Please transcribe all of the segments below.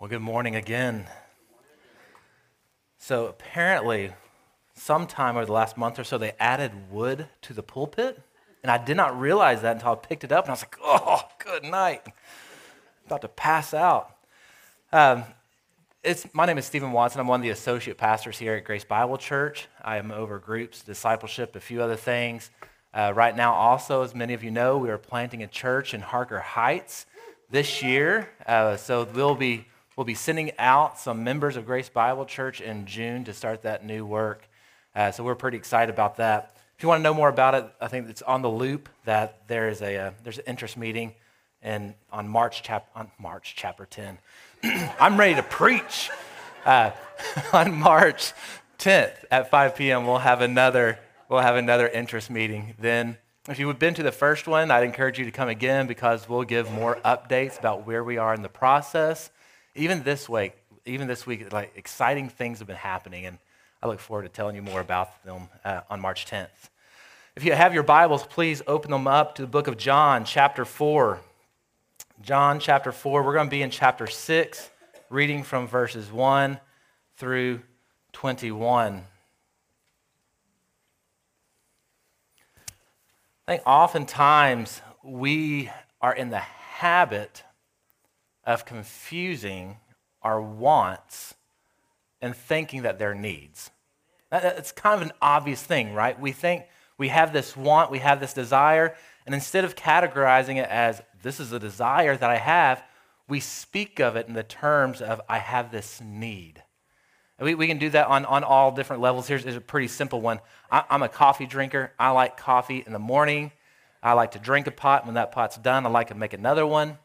Well, good morning again. So, apparently, sometime over the last month or so, they added wood to the pulpit. And I did not realize that until I picked it up, and I was like, oh, good night. About to pass out. Um, it's, my name is Stephen Watson. I'm one of the associate pastors here at Grace Bible Church. I am over groups, discipleship, a few other things. Uh, right now, also, as many of you know, we are planting a church in Harker Heights this year. Uh, so we'll be We'll be sending out some members of Grace Bible Church in June to start that new work. Uh, so we're pretty excited about that. If you want to know more about it, I think it's on the loop that there is a uh, there's an interest meeting, and on March chap on March chapter 10, I'm ready to preach. Uh, on March 10th at 5 p.m. we'll have another we'll have another interest meeting. Then, if you've been to the first one, I'd encourage you to come again because we'll give more updates about where we are in the process even this week, even this week, like exciting things have been happening, and I look forward to telling you more about them uh, on March 10th. If you have your Bibles, please open them up to the book of John, chapter 4. John, chapter 4. We're going to be in chapter 6, reading from verses 1 through 21. I think oftentimes we are in the habit of confusing our wants and thinking that they're needs. It's kind of an obvious thing, right? We think we have this want, we have this desire, and instead of categorizing it as this is a desire that I have, we speak of it in the terms of I have this need. We, we can do that on, on all different levels. Here's, here's a pretty simple one I, I'm a coffee drinker. I like coffee in the morning. I like to drink a pot. When that pot's done, I like to make another one.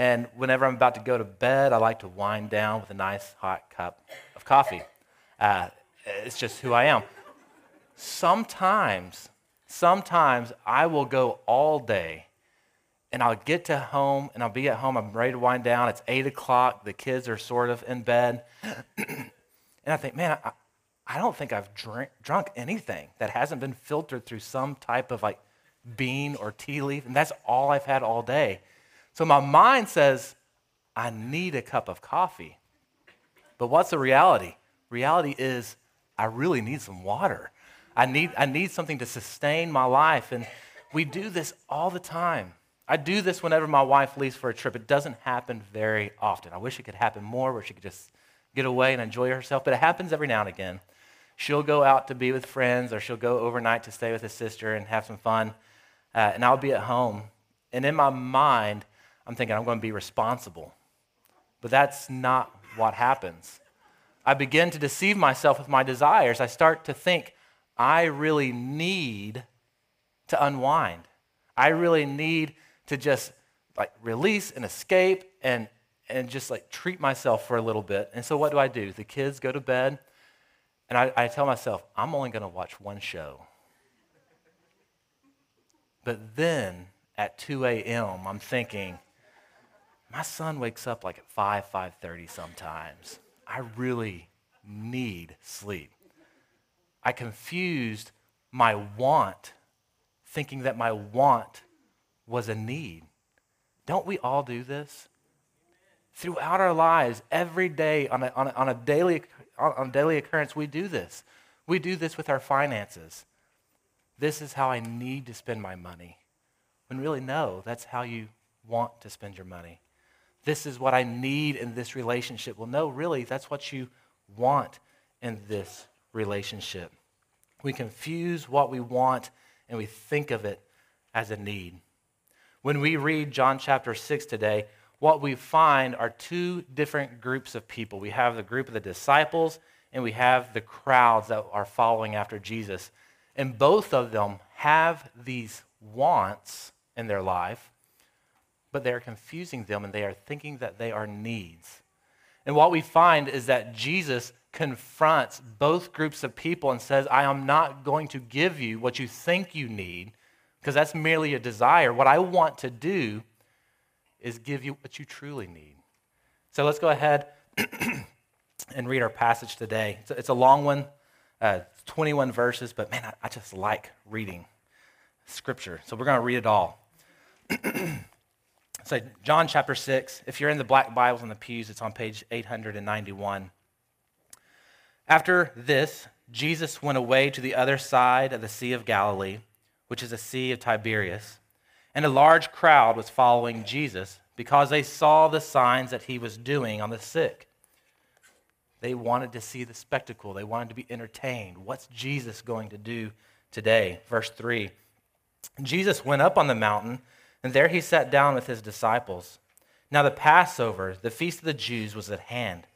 And whenever I'm about to go to bed, I like to wind down with a nice hot cup of coffee. Uh, it's just who I am. Sometimes, sometimes I will go all day and I'll get to home and I'll be at home. I'm ready to wind down. It's eight o'clock. The kids are sort of in bed. and I think, man, I, I don't think I've drink, drunk anything that hasn't been filtered through some type of like bean or tea leaf. And that's all I've had all day. So my mind says, I need a cup of coffee. But what's the reality? Reality is, I really need some water. I need, I need something to sustain my life. And we do this all the time. I do this whenever my wife leaves for a trip. It doesn't happen very often. I wish it could happen more where she could just get away and enjoy herself, but it happens every now and again. She'll go out to be with friends or she'll go overnight to stay with a sister and have some fun. Uh, and I'll be at home. And in my mind, I'm thinking I'm going to be responsible. But that's not what happens. I begin to deceive myself with my desires. I start to think I really need to unwind. I really need to just like release and escape and and just like treat myself for a little bit. And so what do I do? The kids go to bed and I, I tell myself, I'm only going to watch one show. But then at 2 a.m., I'm thinking, my son wakes up like at 5, 5.30 sometimes. I really need sleep. I confused my want, thinking that my want was a need. Don't we all do this? Throughout our lives, every day, on a, on a, on a daily, on a daily occurrence, we do this. We do this with our finances. This is how I need to spend my money. When really, no, that's how you want to spend your money. This is what I need in this relationship. Well, no, really, that's what you want in this relationship. We confuse what we want and we think of it as a need. When we read John chapter 6 today, what we find are two different groups of people. We have the group of the disciples and we have the crowds that are following after Jesus. And both of them have these wants in their life but they are confusing them and they are thinking that they are needs. And what we find is that Jesus confronts both groups of people and says, I am not going to give you what you think you need, because that's merely a desire. What I want to do is give you what you truly need. So let's go ahead and read our passage today. It's a, it's a long one, uh, 21 verses, but man, I, I just like reading scripture. So we're going to read it all. So, John chapter 6, if you're in the black Bibles on the pews, it's on page 891. After this, Jesus went away to the other side of the Sea of Galilee, which is the Sea of Tiberias, and a large crowd was following Jesus because they saw the signs that he was doing on the sick. They wanted to see the spectacle, they wanted to be entertained. What's Jesus going to do today? Verse 3 Jesus went up on the mountain, and there he sat down with his disciples. Now, the Passover, the feast of the Jews, was at hand.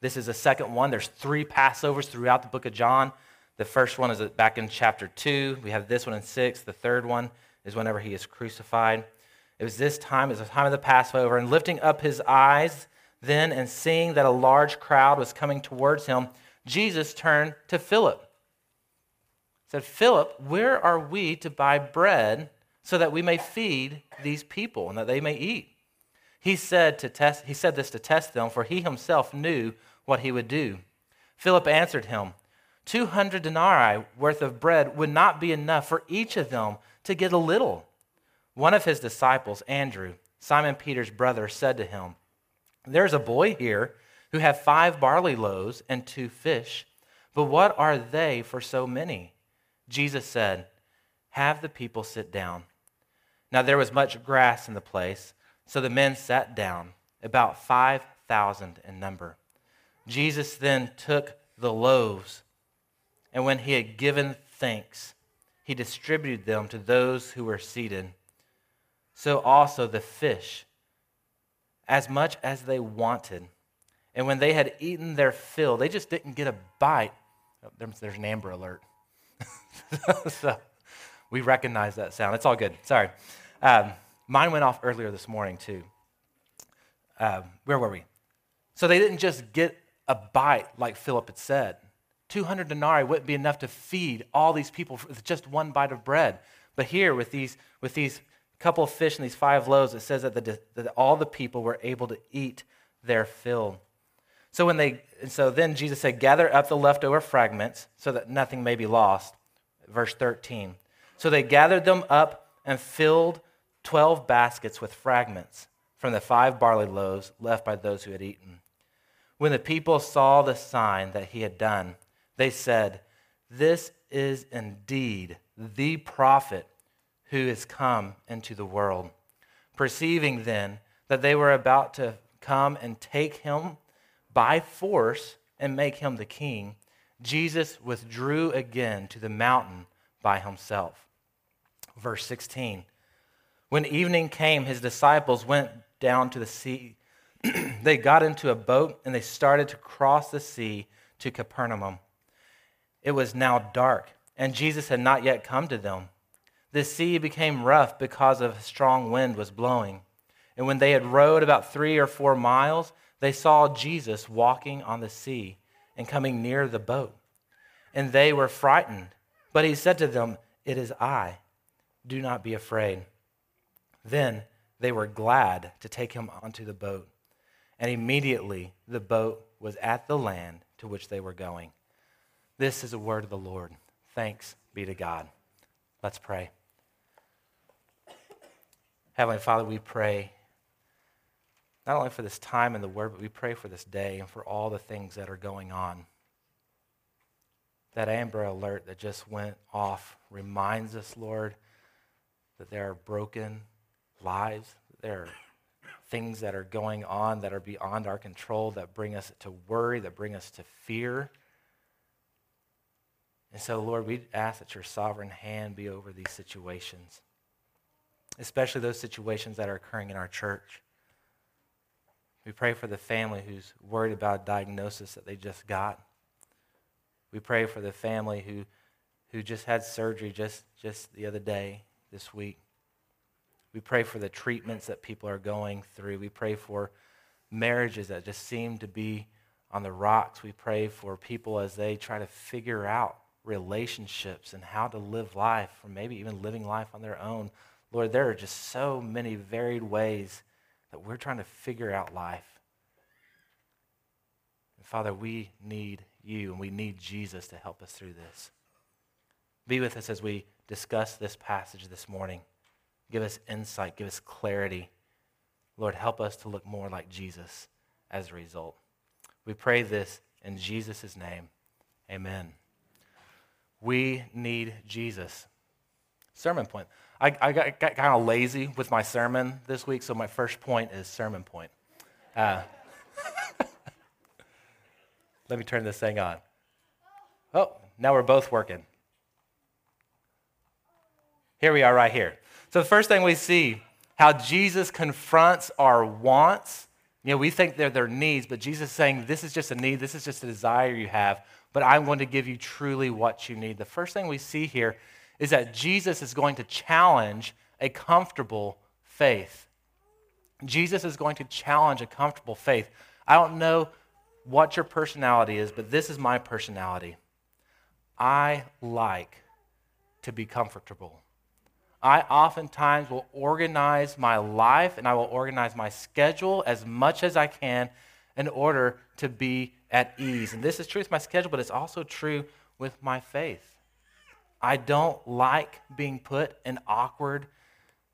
This is the second one. There's three Passovers throughout the book of John. The first one is back in chapter 2. We have this one in 6. The third one is whenever he is crucified. It was this time, it was the time of the Passover, and lifting up his eyes then and seeing that a large crowd was coming towards him, Jesus turned to Philip. He Said, Philip, where are we to buy bread so that we may feed these people and that they may eat? He said, to test, he said this to test them, for he himself knew what he would do. Philip answered him, 200 denarii worth of bread would not be enough for each of them to get a little. One of his disciples, Andrew, Simon Peter's brother, said to him, There's a boy here who have five barley loaves and two fish, but what are they for so many? Jesus said, Have the people sit down. Now there was much grass in the place so the men sat down, about 5,000 in number. Jesus then took the loaves, and when he had given thanks, he distributed them to those who were seated. So also the fish, as much as they wanted. And when they had eaten their fill, they just didn't get a bite. Oh, there's an amber alert. so we recognize that sound. It's all good. Sorry. Um, Mine went off earlier this morning, too. Um, where were we? So they didn't just get a bite like Philip had said. 200 denarii wouldn't be enough to feed all these people with just one bite of bread. But here, with these, with these couple of fish and these five loaves, it says that, the, that all the people were able to eat their fill. So when they, so then Jesus said, "Gather up the leftover fragments, so that nothing may be lost." Verse 13. So they gathered them up and filled 12 baskets with fragments from the five barley loaves left by those who had eaten. When the people saw the sign that he had done, they said, This is indeed the prophet who is come into the world. Perceiving then that they were about to come and take him by force and make him the king, Jesus withdrew again to the mountain by himself. Verse 16 when evening came, his disciples went down to the sea. they got into a boat and they started to cross the sea to Capernaum. It was now dark, and Jesus had not yet come to them. The sea became rough because of a strong wind was blowing. And when they had rowed about three or four miles, they saw Jesus walking on the sea and coming near the boat. And they were frightened. But he said to them, It is I. Do not be afraid. Then they were glad to take him onto the boat. And immediately the boat was at the land to which they were going. This is a word of the Lord. Thanks be to God. Let's pray. Heavenly Father, we pray not only for this time in the Word, but we pray for this day and for all the things that are going on. That Amber Alert that just went off reminds us, Lord, that there are broken lives. There are things that are going on that are beyond our control that bring us to worry, that bring us to fear. And so, Lord, we ask that your sovereign hand be over these situations, especially those situations that are occurring in our church. We pray for the family who's worried about a diagnosis that they just got. We pray for the family who, who just had surgery just, just the other day, this week. We pray for the treatments that people are going through. We pray for marriages that just seem to be on the rocks. We pray for people as they try to figure out relationships and how to live life, or maybe even living life on their own. Lord, there are just so many varied ways that we're trying to figure out life. And Father, we need you and we need Jesus to help us through this. Be with us as we discuss this passage this morning. Give us insight, give us clarity. Lord, help us to look more like Jesus as a result. We pray this in Jesus' name. Amen. We need Jesus. Sermon point. I, I got, got kind of lazy with my sermon this week, so my first point is sermon point. Uh, let me turn this thing on. Oh, now we're both working. Here we are, right here. So, the first thing we see how Jesus confronts our wants. You know, we think they're their needs, but Jesus is saying, This is just a need, this is just a desire you have, but I'm going to give you truly what you need. The first thing we see here is that Jesus is going to challenge a comfortable faith. Jesus is going to challenge a comfortable faith. I don't know what your personality is, but this is my personality. I like to be comfortable. I oftentimes will organize my life and I will organize my schedule as much as I can in order to be at ease. And this is true with my schedule, but it's also true with my faith. I don't like being put in awkward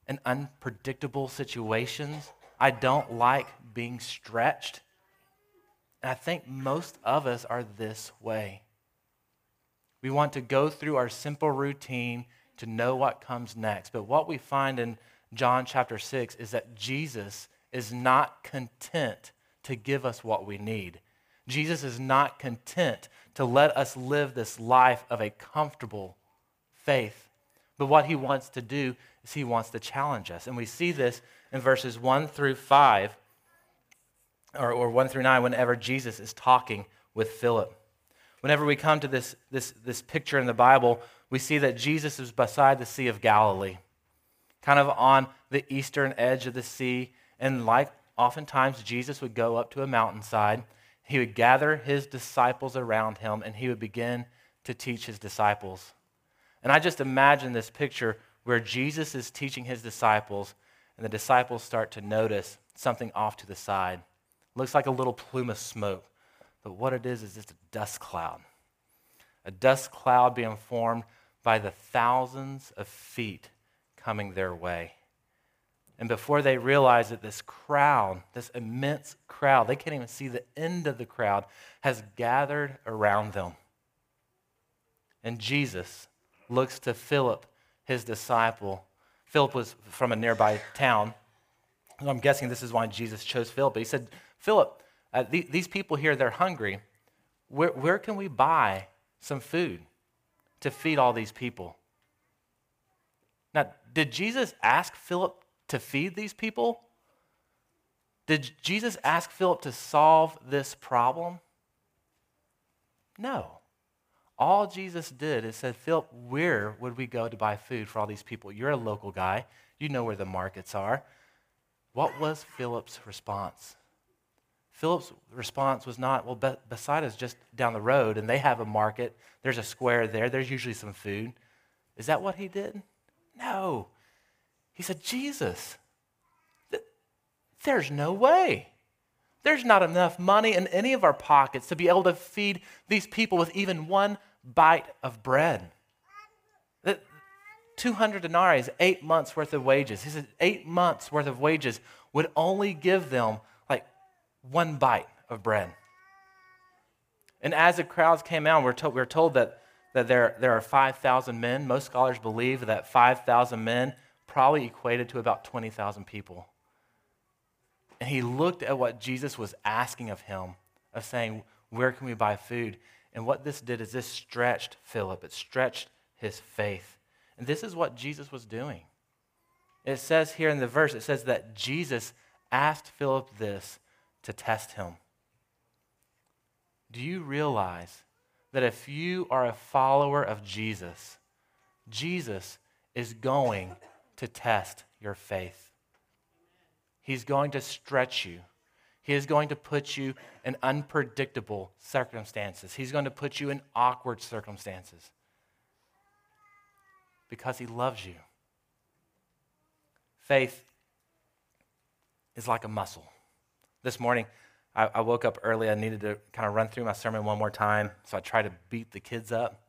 and unpredictable situations. I don't like being stretched. And I think most of us are this way. We want to go through our simple routine to know what comes next. But what we find in John chapter 6 is that Jesus is not content to give us what we need. Jesus is not content to let us live this life of a comfortable faith. But what he wants to do is he wants to challenge us. And we see this in verses 1 through 5, or, or 1 through 9, whenever Jesus is talking with Philip. Whenever we come to this, this, this picture in the Bible, we see that Jesus is beside the Sea of Galilee, kind of on the eastern edge of the sea. And like oftentimes, Jesus would go up to a mountainside. He would gather his disciples around him and he would begin to teach his disciples. And I just imagine this picture where Jesus is teaching his disciples, and the disciples start to notice something off to the side. looks like a little plume of smoke, but what it is is just a dust cloud. A dust cloud being formed by the thousands of feet coming their way. And before they realize it, this crowd, this immense crowd, they can't even see the end of the crowd, has gathered around them. And Jesus looks to Philip, his disciple. Philip was from a nearby town. I'm guessing this is why Jesus chose Philip. He said, Philip, uh, th- these people here, they're hungry. Where, where can we buy some food? To feed all these people. Now, did Jesus ask Philip to feed these people? Did Jesus ask Philip to solve this problem? No. All Jesus did is said, Philip, where would we go to buy food for all these people? You're a local guy. You know where the markets are. What was Philip's response? Philip's response was not, well, Be- just down the road and they have a market. There's a square there. There's usually some food. Is that what he did? No. He said, Jesus, th- there's no way. There's not enough money in any of our pockets to be able to feed these people with even one bite of bread. That 200 denarii is eight months worth of wages. He said, eight months worth of wages would only give them one bite of bread. And as the crowds came out, we're told, we're told that, that there, there are 5,000 men. Most scholars believe that 5,000 men probably equated to about 20,000 people. And he looked at what Jesus was asking of him, of saying, Where can we buy food? And what this did is this stretched Philip, it stretched his faith. And this is what Jesus was doing. It says here in the verse, it says that Jesus asked Philip this to test him. Do you realize that if you are a follower of Jesus, Jesus is going to test your faith? He's going to stretch you. He is going to put you in unpredictable circumstances. He's going to put you in awkward circumstances because He loves you. Faith is like a muscle. This morning, I, I, woke up early. I needed to kind of run through my sermon one more time, so I tried to beat the kids up.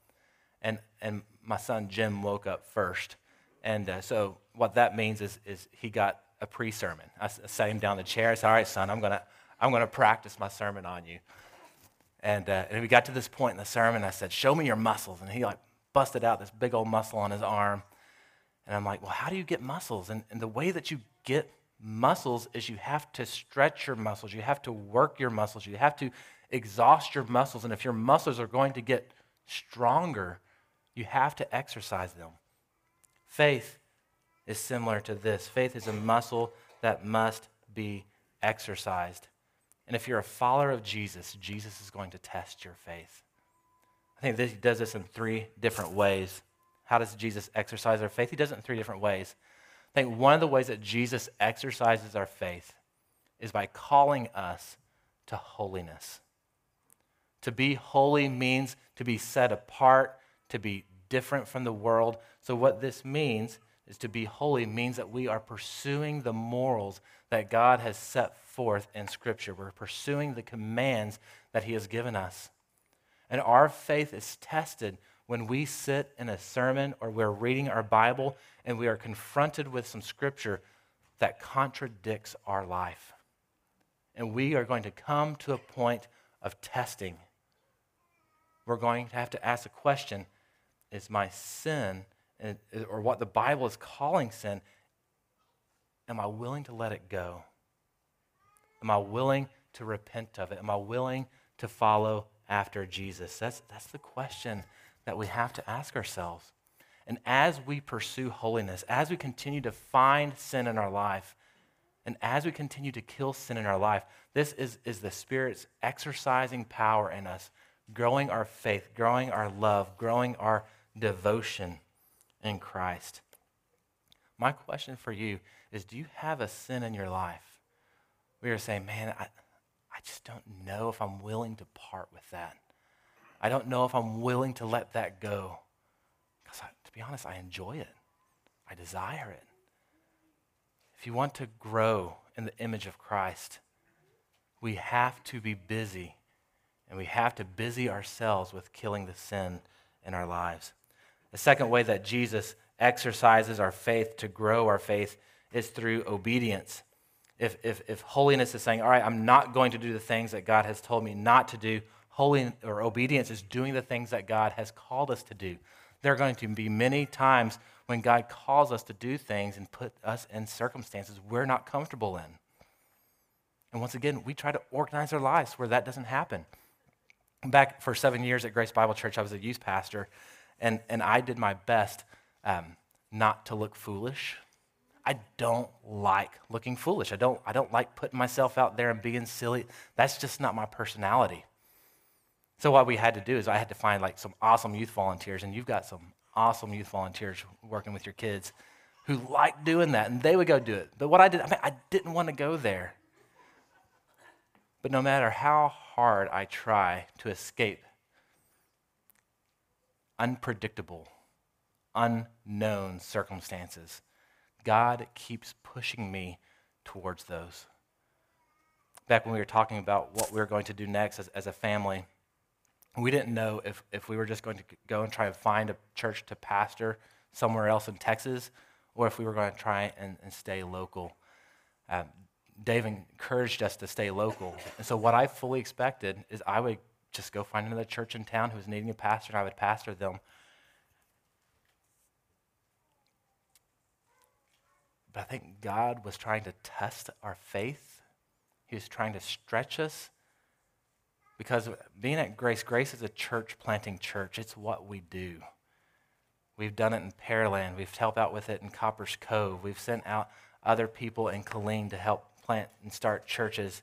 And, and my son Jim woke up first. And uh, so, what that means is, is he got a pre sermon. I sat him down in the chair. I said, All right, son, I'm going to I'm going to practice my sermon on you. And, uh, and we got to this point in the sermon. I said, Show me your muscles. And he like busted out this big old muscle on his arm. And I'm like, Well, how do you get muscles? And, and the way that you get muscles is you have to stretch your muscles, you have to work your muscles, you have to exhaust your muscles. And if your muscles are going to get stronger, you have to exercise them. Faith is similar to this faith is a muscle that must be exercised. And if you're a follower of Jesus, Jesus is going to test your faith. I think this, he does this in three different ways. How does Jesus exercise our faith? He does it in three different ways. I think one of the ways that Jesus exercises our faith is by calling us to holiness. To be holy means to be set apart, to be different from the world. So, what this means is to be holy means that we are pursuing the morals that God has set forth in Scripture. We're pursuing the commands that He has given us. And our faith is tested when we sit in a sermon or we're reading our Bible and we are confronted with some Scripture that contradicts our life. And we are going to come to a point of testing. We're going to have to ask the question is my sin, or what the Bible is calling sin, am I willing to let it go? Am I willing to repent of it? Am I willing to follow after Jesus? That's, that's the question that we have to ask ourselves. And as we pursue holiness, as we continue to find sin in our life, and as we continue to kill sin in our life, this is, is the Spirit's exercising power in us, growing our faith, growing our love, growing our devotion in Christ. My question for you is do you have a sin in your life we are saying, man, I, I just don't know if I'm willing to part with that. I don't know if I'm willing to let that go. Because to be honest, I enjoy it, I desire it. If you want to grow in the image of Christ, we have to be busy and we have to busy ourselves with killing the sin in our lives. The second way that Jesus exercises our faith to grow our faith is through obedience if, if, if holiness is saying, all right, I'm not going to do the things that God has told me not to do, holy or obedience is doing the things that God has called us to do. There are going to be many times when God calls us to do things and put us in circumstances we're not comfortable in. And once again, we try to organize our lives where that doesn't happen. Back for seven years at Grace Bible Church, I was a youth pastor, and, and I did my best um, not to look foolish I don't like looking foolish. I don't, I don't like putting myself out there and being silly. That's just not my personality. So what we had to do is I had to find like some awesome youth volunteers, and you've got some awesome youth volunteers working with your kids who like doing that, and they would go do it. But what I did, I mean, I didn't want to go there. But no matter how hard I try to escape unpredictable, unknown circumstances, God keeps pushing me towards those. Back when we were talking about what we were going to do next as, as a family, we didn't know if, if we were just going to go and try and find a church to pastor somewhere else in Texas or if we were going to try and, and stay local. Um, Dave encouraged us to stay local. And so, what I fully expected is I would just go find another church in town who was needing a pastor and I would pastor them. But I think God was trying to test our faith. He was trying to stretch us. Because being at Grace, Grace is a church planting church. It's what we do. We've done it in Pearland. We've helped out with it in Copperas Cove. We've sent out other people in Killeen to help plant and start churches.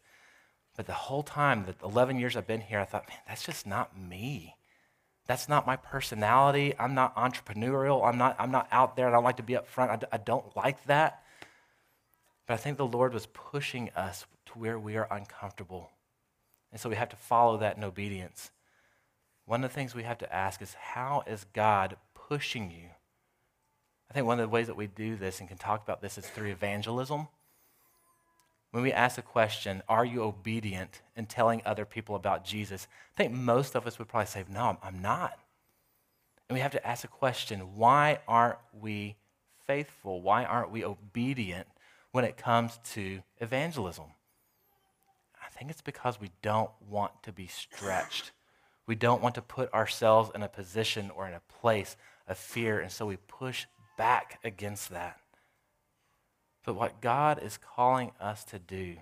But the whole time, the 11 years I've been here, I thought, man, that's just not me. That's not my personality. I'm not entrepreneurial. I'm not, I'm not out there. I don't like to be up front. I d- I don't like that. But I think the Lord was pushing us to where we are uncomfortable. And so we have to follow that in obedience. One of the things we have to ask is how is God pushing you? I think one of the ways that we do this and can talk about this is through evangelism. When we ask the question, are you obedient in telling other people about Jesus? I think most of us would probably say, no, I'm not. And we have to ask the question, why aren't we faithful? Why aren't we obedient? when it comes to evangelism? Think it's because we don't want to be stretched. We don't want to put ourselves in a position or in a place of fear, and so we push back against that. But what God is calling us to do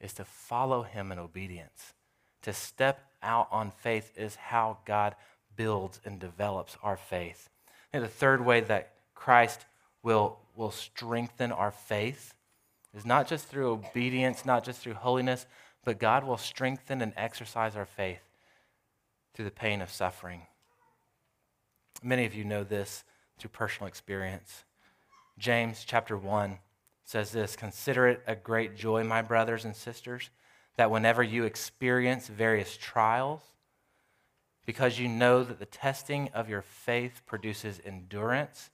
is to follow Him in obedience. To step out on faith is how God builds and develops our faith. And the third way that Christ will, will strengthen our faith is not just through obedience, not just through holiness, but God will strengthen and exercise our faith through the pain of suffering. Many of you know this through personal experience. James chapter 1 says this Consider it a great joy, my brothers and sisters, that whenever you experience various trials, because you know that the testing of your faith produces endurance,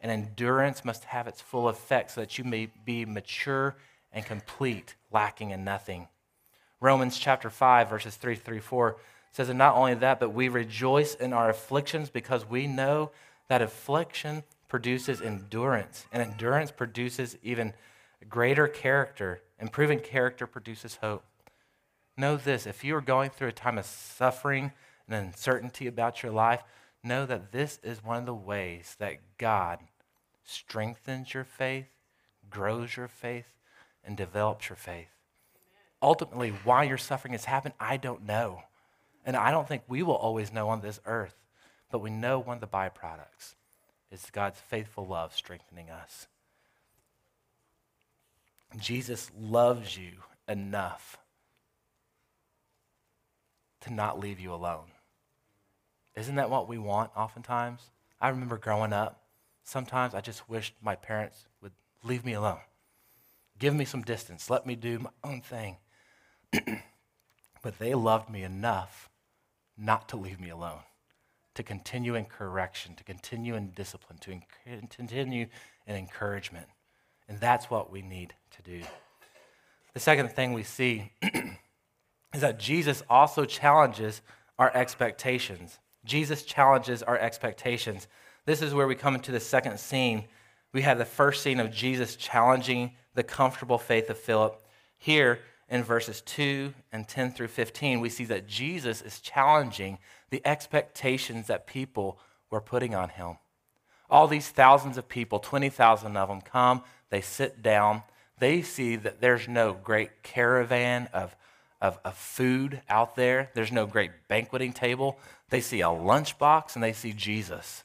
and endurance must have its full effect so that you may be mature and complete, lacking in nothing. Romans chapter 5, verses 3 through 4 says, And not only that, but we rejoice in our afflictions because we know that affliction produces endurance, and endurance produces even greater character, and proven character produces hope. Know this if you are going through a time of suffering and uncertainty about your life, know that this is one of the ways that God strengthens your faith, grows your faith, and develops your faith. Ultimately, why your suffering has happened, I don't know. And I don't think we will always know on this earth, but we know one of the byproducts is God's faithful love strengthening us. Jesus loves you enough to not leave you alone. Isn't that what we want oftentimes? I remember growing up, sometimes I just wished my parents would leave me alone. Give me some distance. Let me do my own thing. but they loved me enough not to leave me alone to continue in correction, to continue in discipline, to continue in encouragement. And that's what we need to do. The second thing we see is that Jesus also challenges our expectations. Jesus challenges our expectations. This is where we come into the second scene. We have the first scene of Jesus challenging the comfortable faith of Philip. Here, in verses 2 and 10 through 15, we see that Jesus is challenging the expectations that people were putting on him. All these thousands of people, 20,000 of them, come, they sit down, they see that there's no great caravan of, of, of food out there, there's no great banqueting table. They see a lunchbox and they see Jesus.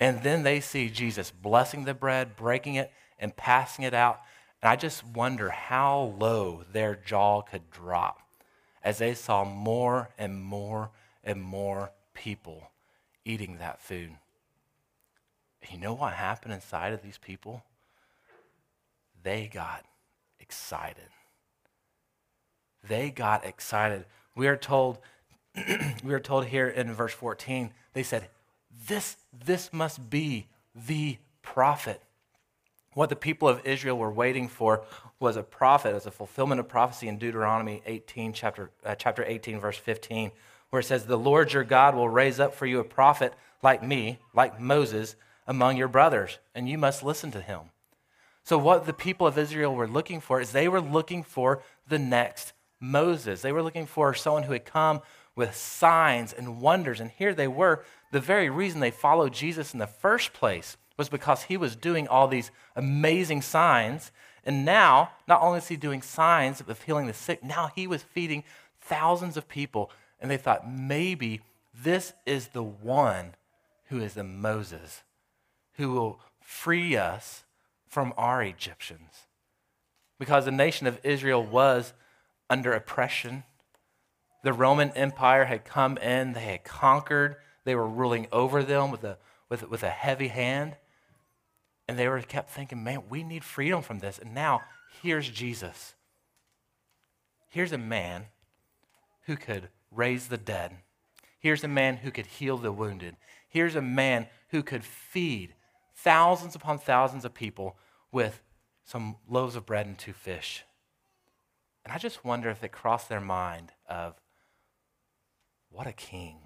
And then they see Jesus blessing the bread, breaking it, and passing it out. And I just wonder how low their jaw could drop as they saw more and more and more people eating that food. You know what happened inside of these people? They got excited. They got excited. We are told, we are told here in verse 14, they said, This, this must be the prophet. What the people of Israel were waiting for was a prophet, as a fulfillment of prophecy in Deuteronomy 18, chapter, uh, chapter 18, verse 15, where it says, The Lord your God will raise up for you a prophet like me, like Moses, among your brothers, and you must listen to him. So, what the people of Israel were looking for is they were looking for the next Moses. They were looking for someone who had come with signs and wonders. And here they were. The very reason they followed Jesus in the first place was because he was doing all these amazing signs. And now, not only is he doing signs of healing the sick, now he was feeding thousands of people. And they thought, maybe this is the one who is the Moses who will free us from our Egyptians. Because the nation of Israel was under oppression. The Roman Empire had come in, they had conquered, they were ruling over them with a, with, with a heavy hand. And they were kept thinking, man, we need freedom from this. And now here's Jesus. Here's a man who could raise the dead. Here's a man who could heal the wounded. Here's a man who could feed thousands upon thousands of people with some loaves of bread and two fish. And I just wonder if it crossed their mind of what a king.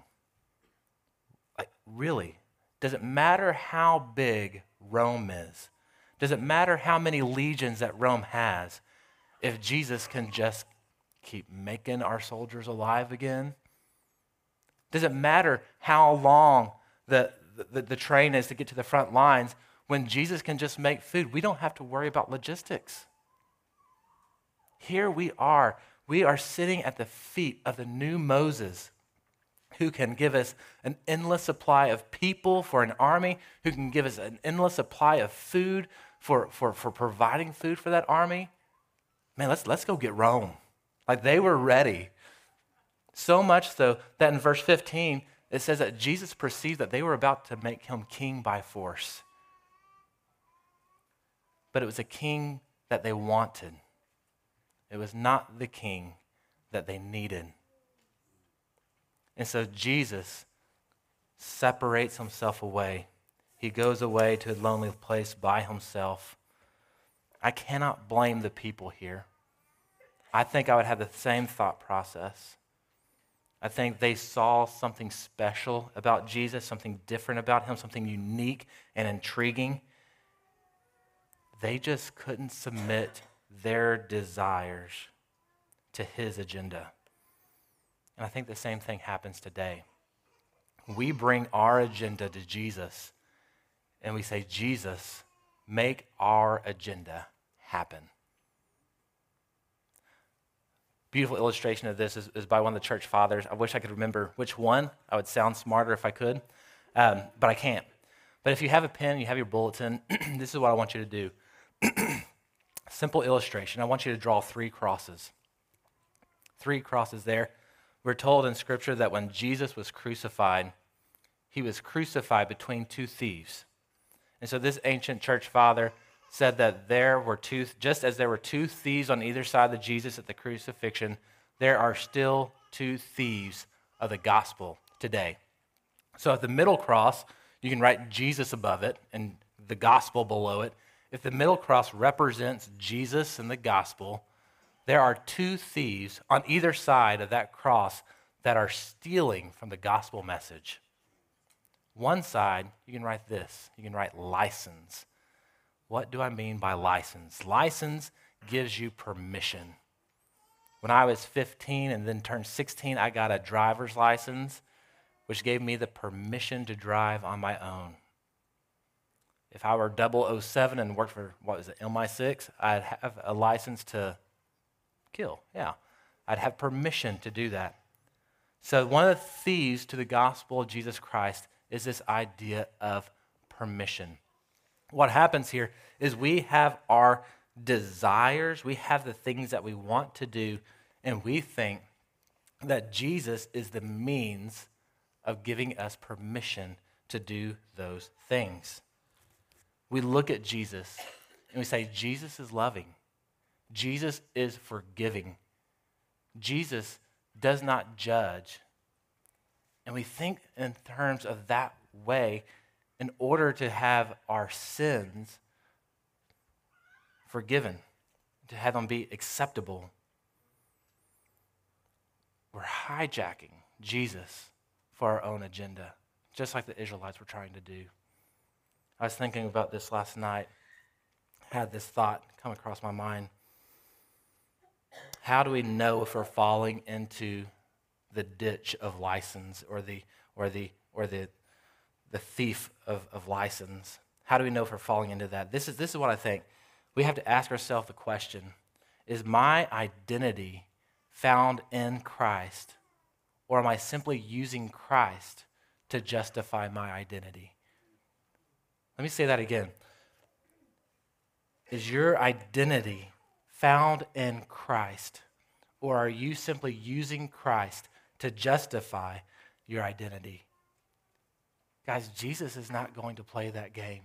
Like really, does it matter how big Rome is? Does it matter how many legions that Rome has if Jesus can just keep making our soldiers alive again? Does it matter how long the, the, the, train is to get to the front lines when Jesus can just make food? We don't have to worry about logistics. Here we are. We are sitting at the feet of the new Moses who can give us an endless supply of people for an army, who can give us an endless supply of food for, for, for providing food for that army. Man, let's, let's go get Rome. Like they were ready. So much so that in verse 15, it says that Jesus perceived that they were about to make him king by force. But it was a king that they wanted. It was not the king that they needed. And so Jesus separates himself away. He goes away to a lonely place by himself. I cannot blame the people here. I think I would have the same thought process. I think they saw something special about Jesus, something different about him, something unique and intriguing. They just couldn't submit their desires to his agenda. And I think the same thing happens today. We bring our agenda to Jesus and we say, Jesus, make our agenda happen. Beautiful illustration of this is, is, by one of the church fathers. I wish I could remember which one. I would sound smarter if I could, um, but I can't. But if you have a pen, you have your bulletin, this is what I want you to do. Simple illustration. I want you to draw three crosses. Three crosses there. We're told in Scripture that when Jesus was crucified, he was crucified between two thieves. And so this ancient church father said that there were two, just as there were two thieves on either side of Jesus at the crucifixion, there are still two thieves of the gospel today. So at the middle cross, you can write Jesus above it and the gospel below it. If the middle cross represents Jesus and the gospel, there are two thieves on either side of that cross that are stealing from the gospel message. One side, you can write this. You can write license. What do I mean by license? License gives you permission. When I was 15 and then turned 16, I got a driver's license, which gave me the permission to drive on my own. If I were 007 and worked for, what was it, MI6, I'd have a license to kill. Yeah. I'd have permission to do that. So, one of the thieves to the gospel of Jesus Christ is this idea of permission. What happens here is we have our desires, we have the things that we want to do, and we think that Jesus is the means of giving us permission to do those things. We look at Jesus and we say, Jesus is loving. Jesus is forgiving. Jesus does not judge. And we think in terms of that way in order to have our sins forgiven, to have them be acceptable. We're hijacking Jesus for our own agenda, just like the Israelites were trying to do. I was thinking about this last night, had this thought come across my mind. How do we know if we're falling into the ditch of license or the, or the, or the, the thief of, of license? How do we know if we're falling into that? This is, this is what I think. We have to ask ourselves the question Is my identity found in Christ, or am I simply using Christ to justify my identity? Let me say that again. Is your identity found in Christ? Or are you simply using Christ to justify your identity? Guys, Jesus is not going to play that game.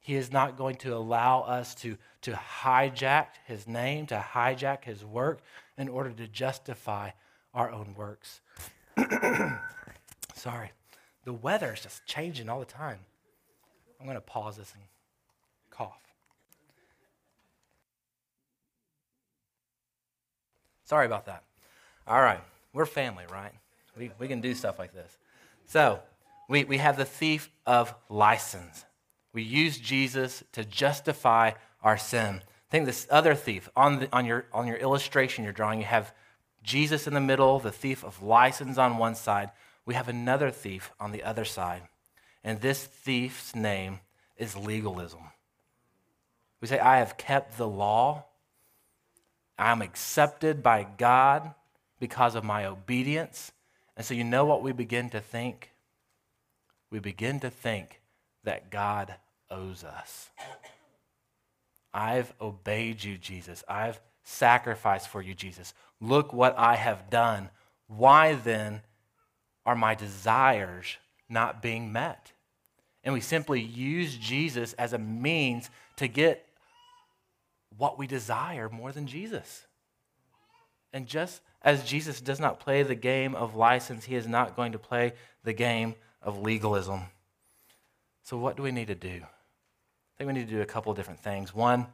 He is not going to allow us to, to hijack his name, to hijack his work in order to justify our own works. Sorry. The weather is just changing all the time. I'm going to pause this and cough. Sorry about that. All right. We're family, right? We, we can do stuff like this. So, we, we have the thief of license. We use Jesus to justify our sin. Think this other thief on, the, on, your, on your illustration you're drawing, you have Jesus in the middle, the thief of license on one side. We have another thief on the other side. And this thief's name is legalism. We say, I have kept the law. I'm accepted by God because of my obedience. And so, you know what we begin to think? We begin to think that God owes us. I've obeyed you, Jesus. I've sacrificed for you, Jesus. Look what I have done. Why then are my desires not being met? And we simply use Jesus as a means to get what we desire more than Jesus. And just as Jesus does not play the game of license, he is not going to play the game of legalism. So, what do we need to do? I think we need to do a couple of different things. One,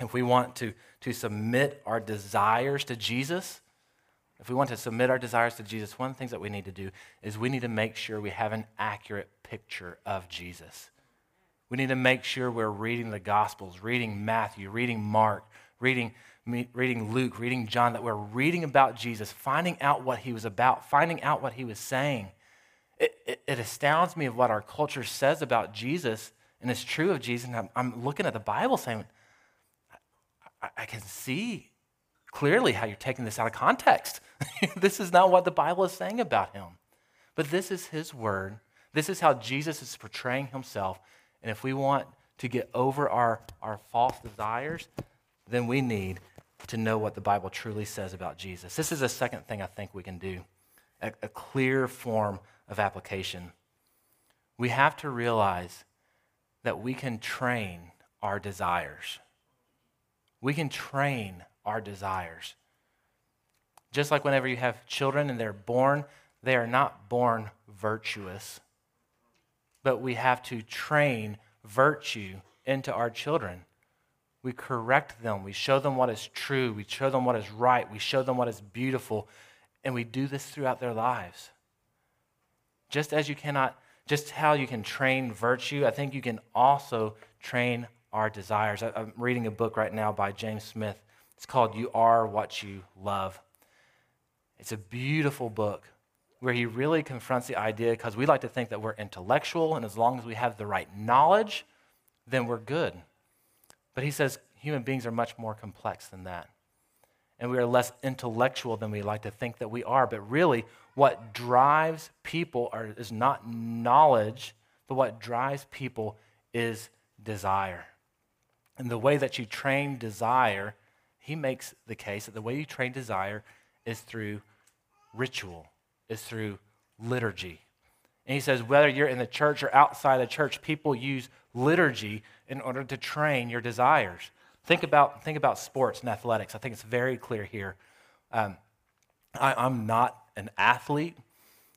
if we want to, to submit our desires to Jesus, if we want to submit our desires to Jesus, one of the things that we need to do is we need to make sure we have an accurate picture of Jesus. We need to make sure we're reading the Gospels, reading Matthew, reading Mark, reading, reading Luke, reading John, that we're reading about Jesus, finding out what he was about, finding out what he was saying. It, it, it astounds me of what our culture says about Jesus, and it's true of Jesus. And I'm, I'm looking at the Bible saying, I, I can see clearly how you're taking this out of context. this is not what the Bible is saying about him. But this is his word. This is how Jesus is portraying himself. And if we want to get over our, our false desires, then we need to know what the Bible truly says about Jesus. This is a second thing I think we can do a, a clear form of application. We have to realize that we can train our desires. We can train our desires. Just like whenever you have children and they're born, they are not born virtuous, but we have to train virtue into our children. We correct them, we show them what is true, we show them what is right, we show them what is beautiful, and we do this throughout their lives. Just as you cannot, just how you can train virtue, I think you can also train our desires. I'm reading a book right now by James Smith it's called You Are What You Love. It's a beautiful book where he really confronts the idea because we like to think that we're intellectual, and as long as we have the right knowledge, then we're good. But he says human beings are much more complex than that. And we are less intellectual than we like to think that we are. But really, what drives people are, is not knowledge, but what drives people is desire. And the way that you train desire he makes the case that the way you train desire is through ritual, is through liturgy. And he says, whether you're in the church or outside the church, people use liturgy in order to train your desires. Think about, think about sports and athletics. I think it's very clear here. Um, I, am not an athlete.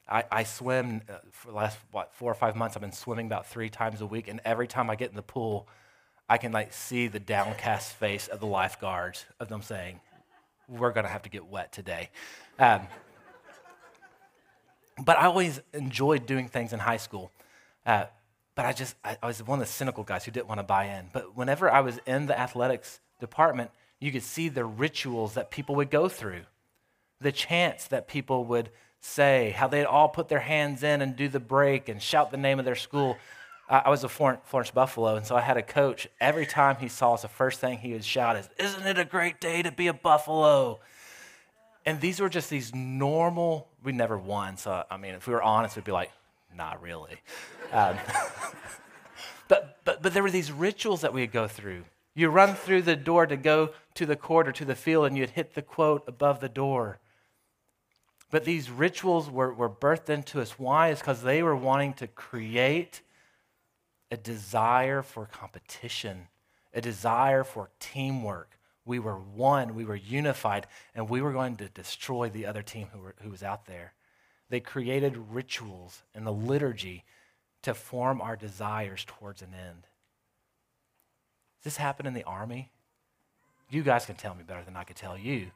I, I swim uh, for the last, what, four or five months. I've been swimming about three times a week. And every time I get in the pool, I can like see the downcast face of the lifeguards of them saying, "We're going to have to get wet today." Um, but I always enjoyed doing things in high school. Uh, but I just I, I was one of the cynical guys who didn't want to buy in. But whenever I was in the athletics department, you could see the rituals that people would go through, the chants that people would say, how they'd all put their hands in and do the break and shout the name of their school. I was a Florence Buffalo, and so I had a coach. Every time he saw us, the first thing he would shout is, Isn't it a great day to be a Buffalo? And these were just these normal, we never won. So, I mean, if we were honest, we'd be like, Not really. Um, but, but, but there were these rituals that we'd go through. You run through the door to go to the court or to the field, and you'd hit the quote above the door. But these rituals were, were birthed into us. Why? Is because they were wanting to create a desire for competition, a desire for teamwork. We were one, we were unified, and we were going to destroy the other team who, were, who was out there. They created rituals and the liturgy to form our desires towards an end. Does this happen in the army? You guys can tell me better than I could tell you,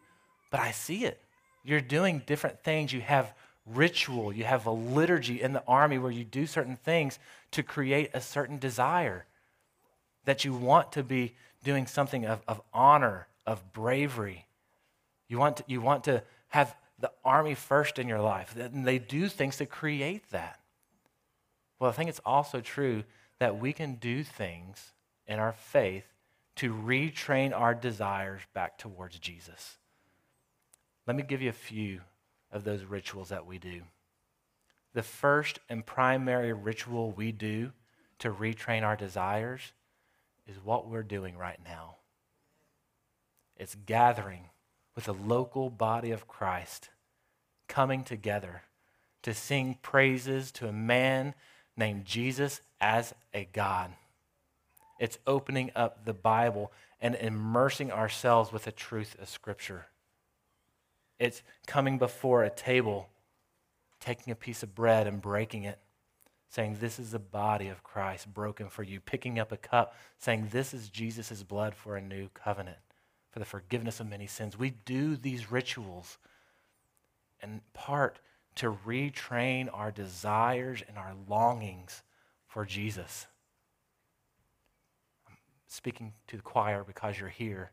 but I see it. You're doing different things. You have ritual, you have a liturgy in the army where you do certain things to create a certain desire. that you want to be doing something of, of honor, of bravery. You want, to, you want to have the army first in your life. And they do things to create that. Well, I think it's also true that we can do things in our faith to retrain our desires back towards Jesus. Let me give you a few of those rituals that we do. The first and primary ritual we do to retrain our desires is what we're doing right now. It's gathering with a local body of Christ, coming together to sing praises to a man named Jesus as a God. It's opening up the Bible and immersing ourselves with the truth of Scripture. It's coming before a table, taking a piece of bread and breaking it, saying, This is the body of Christ broken for you. Picking up a cup, saying, This is Jesus' blood for a new covenant, for the forgiveness of many sins. We do these rituals in part to retrain our desires and our longings for Jesus. I'm speaking to the choir because you're here.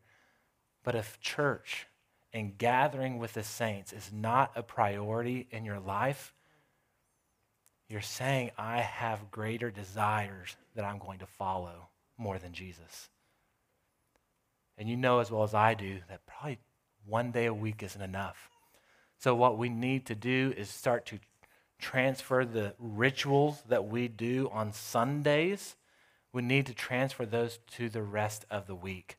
But if church, and gathering with the saints is not a priority in your life, you're saying, I have greater desires that I'm going to follow more than Jesus. And you know as well as I do that probably one day a week isn't enough. So, what we need to do is start to transfer the rituals that we do on Sundays. We need to transfer those to the rest of the week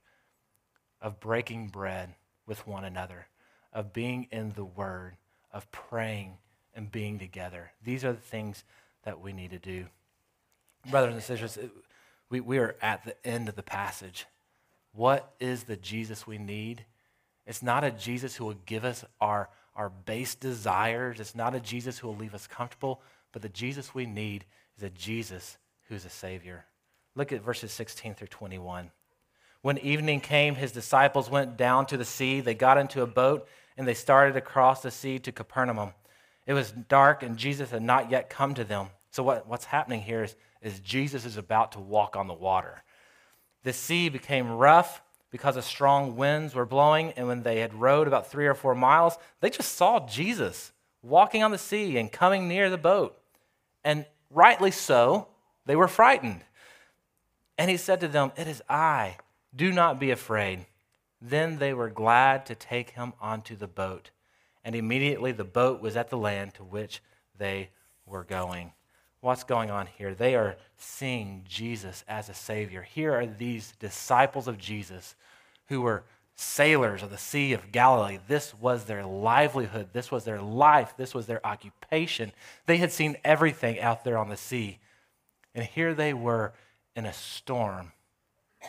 of breaking bread, with one another, of being in the Word, of praying and being together. These are the things that we need to do. Brothers and sisters, we, we are at the end of the passage. What is the Jesus we need? It's not a Jesus who will give us our, our base desires. It's not a Jesus who will leave us comfortable, but the Jesus we need is a Jesus who's a Savior. Look at verses 16 through 21. When evening came, his disciples went down to the sea. They got into a boat and they started across the sea to Capernaum. It was dark and Jesus had not yet come to them. So, what, what's happening here is, is Jesus is about to walk on the water. The sea became rough because of strong winds were blowing. And when they had rowed about three or four miles, they just saw Jesus walking on the sea and coming near the boat. And rightly so, they were frightened. And he said to them, It is I do not be afraid. Then they were glad to take him onto the boat. And immediately the boat was at the land to which they were going. What's going on here? They are seeing Jesus as a Savior. Here are these disciples of Jesus who were sailors of the Sea of Galilee. This was their livelihood. This was their life. This was their occupation. They had seen everything out there on the sea. And here they were in a storm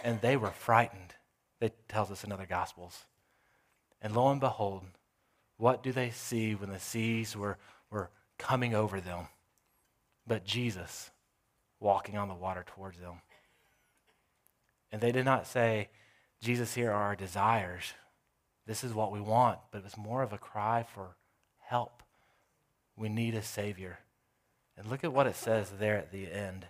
and they were frightened, it tells us in other Gospels. And lo and behold, what do they see when the seas were, were coming over them? But Jesus walking on the water towards them. And they did not say, Jesus, here are our desires. This is what we want. But it was more of a cry for help. We need a Savior. And look at what it says there at the end.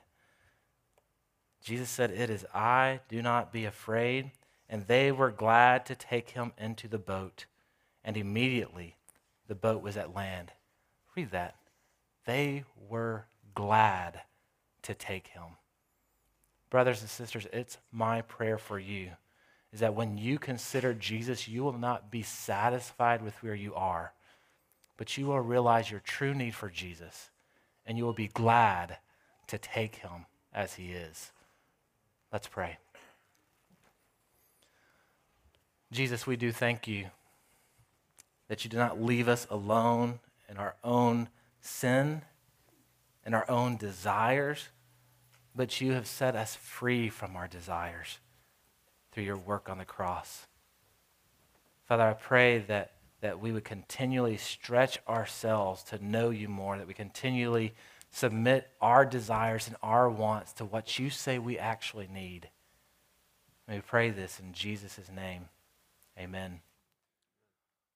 Jesus said, It is I, do not be afraid. And they were glad to take him into the boat. And immediately the boat was at land. Read that. They were glad to take him. Brothers and sisters, it's my prayer for you is that when you consider Jesus, you will not be satisfied with where you are, but you will realize your true need for Jesus, and you will be glad to take him as he is. Let's pray. Jesus, we do thank you that you do not leave us alone in our own sin and our own desires, but you have set us free from our desires through your work on the cross. Father, I pray that, that we would continually stretch ourselves to know you more, that we continually submit our desires and our wants to what you say we actually need. May we pray this in Jesus' name. Amen.